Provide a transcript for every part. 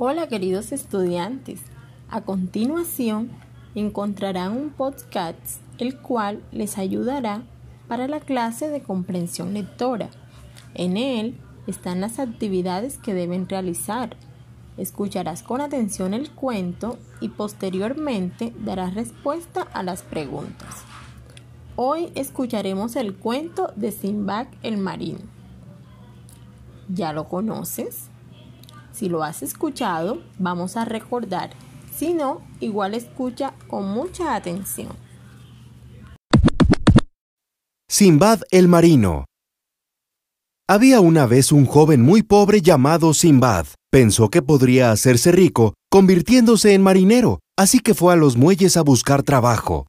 Hola queridos estudiantes, a continuación encontrarán un podcast el cual les ayudará para la clase de comprensión lectora. En él están las actividades que deben realizar. Escucharás con atención el cuento y posteriormente darás respuesta a las preguntas. Hoy escucharemos el cuento de Simbad el Marino. ¿Ya lo conoces? Si lo has escuchado, vamos a recordar. Si no, igual escucha con mucha atención. Simbad el Marino Había una vez un joven muy pobre llamado Simbad. Pensó que podría hacerse rico convirtiéndose en marinero, así que fue a los muelles a buscar trabajo.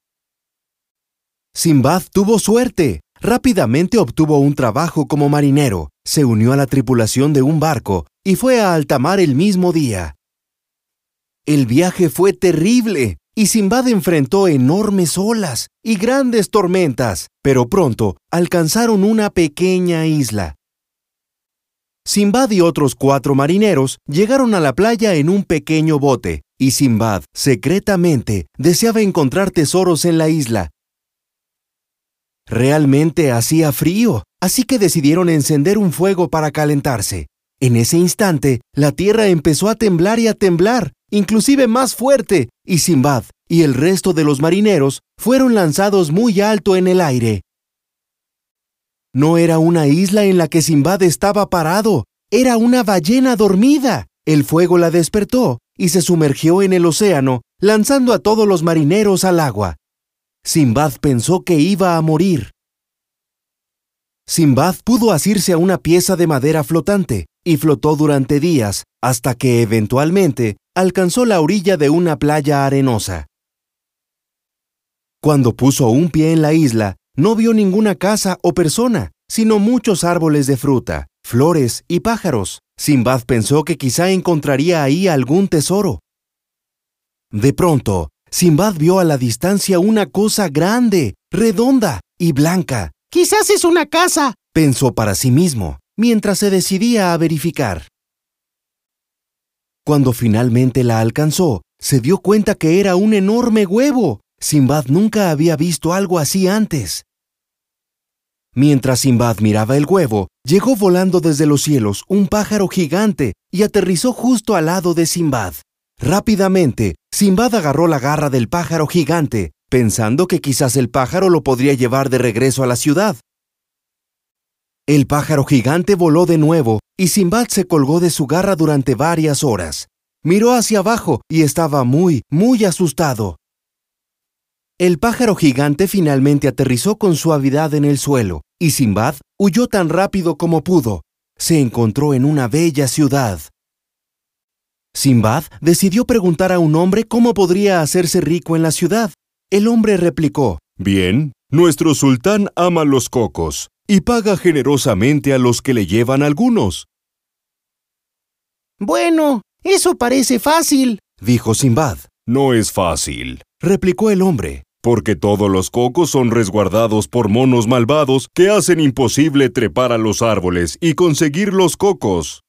Simbad tuvo suerte. Rápidamente obtuvo un trabajo como marinero, se unió a la tripulación de un barco y fue a alta mar el mismo día. El viaje fue terrible y Simbad enfrentó enormes olas y grandes tormentas, pero pronto alcanzaron una pequeña isla. Simbad y otros cuatro marineros llegaron a la playa en un pequeño bote, y Simbad secretamente deseaba encontrar tesoros en la isla. Realmente hacía frío, así que decidieron encender un fuego para calentarse. En ese instante, la tierra empezó a temblar y a temblar, inclusive más fuerte, y Simbad y el resto de los marineros fueron lanzados muy alto en el aire. No era una isla en la que Simbad estaba parado, era una ballena dormida. El fuego la despertó y se sumergió en el océano, lanzando a todos los marineros al agua. Simbad pensó que iba a morir. Simbad pudo asirse a una pieza de madera flotante, y flotó durante días hasta que eventualmente alcanzó la orilla de una playa arenosa. Cuando puso un pie en la isla, no vio ninguna casa o persona, sino muchos árboles de fruta, flores y pájaros. Simbad pensó que quizá encontraría ahí algún tesoro. De pronto, Simbad vio a la distancia una cosa grande, redonda y blanca. Quizás es una casa, pensó para sí mismo mientras se decidía a verificar. Cuando finalmente la alcanzó, se dio cuenta que era un enorme huevo. Simbad nunca había visto algo así antes. Mientras Simbad miraba el huevo, llegó volando desde los cielos un pájaro gigante y aterrizó justo al lado de Simbad. Rápidamente, Simbad agarró la garra del pájaro gigante, pensando que quizás el pájaro lo podría llevar de regreso a la ciudad. El pájaro gigante voló de nuevo y Simbad se colgó de su garra durante varias horas. Miró hacia abajo y estaba muy, muy asustado. El pájaro gigante finalmente aterrizó con suavidad en el suelo y Simbad huyó tan rápido como pudo. Se encontró en una bella ciudad. Simbad decidió preguntar a un hombre cómo podría hacerse rico en la ciudad. El hombre replicó, Bien, nuestro sultán ama los cocos y paga generosamente a los que le llevan algunos. Bueno, eso parece fácil, dijo Simbad. No es fácil, replicó el hombre, porque todos los cocos son resguardados por monos malvados que hacen imposible trepar a los árboles y conseguir los cocos.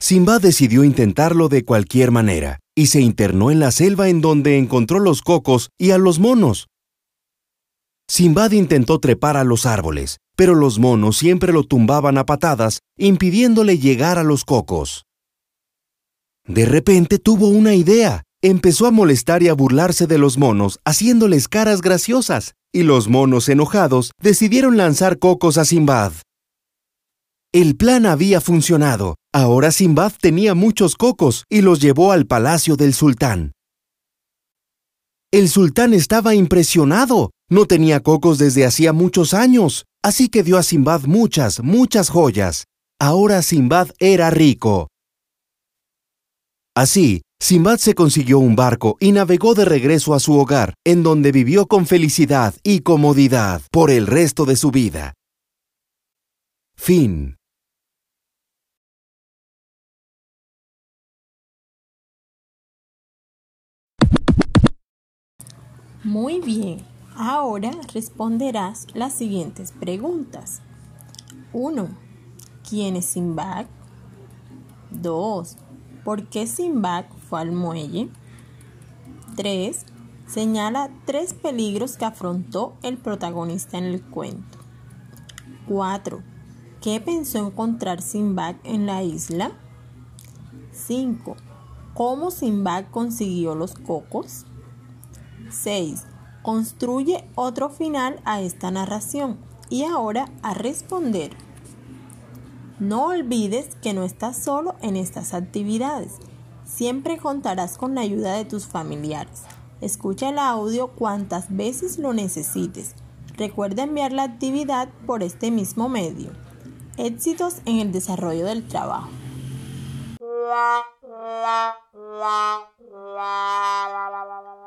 Simbad decidió intentarlo de cualquier manera, y se internó en la selva en donde encontró los cocos y a los monos, Simbad intentó trepar a los árboles, pero los monos siempre lo tumbaban a patadas, impidiéndole llegar a los cocos. De repente tuvo una idea. Empezó a molestar y a burlarse de los monos, haciéndoles caras graciosas, y los monos enojados decidieron lanzar cocos a Simbad. El plan había funcionado. Ahora Simbad tenía muchos cocos y los llevó al palacio del sultán. El sultán estaba impresionado. No tenía cocos desde hacía muchos años, así que dio a Simbad muchas, muchas joyas. Ahora Simbad era rico. Así, Simbad se consiguió un barco y navegó de regreso a su hogar, en donde vivió con felicidad y comodidad por el resto de su vida. Fin. Muy bien, ahora responderás las siguientes preguntas. 1. ¿Quién es Simbad? 2. ¿Por qué Sinbad fue al muelle? 3. Señala tres peligros que afrontó el protagonista en el cuento. 4. ¿Qué pensó encontrar Sinbad en la isla? 5. ¿Cómo Sinbad consiguió los cocos? 6. Construye otro final a esta narración y ahora a responder. No olvides que no estás solo en estas actividades. Siempre contarás con la ayuda de tus familiares. Escucha el audio cuantas veces lo necesites. Recuerda enviar la actividad por este mismo medio. Éxitos en el desarrollo del trabajo.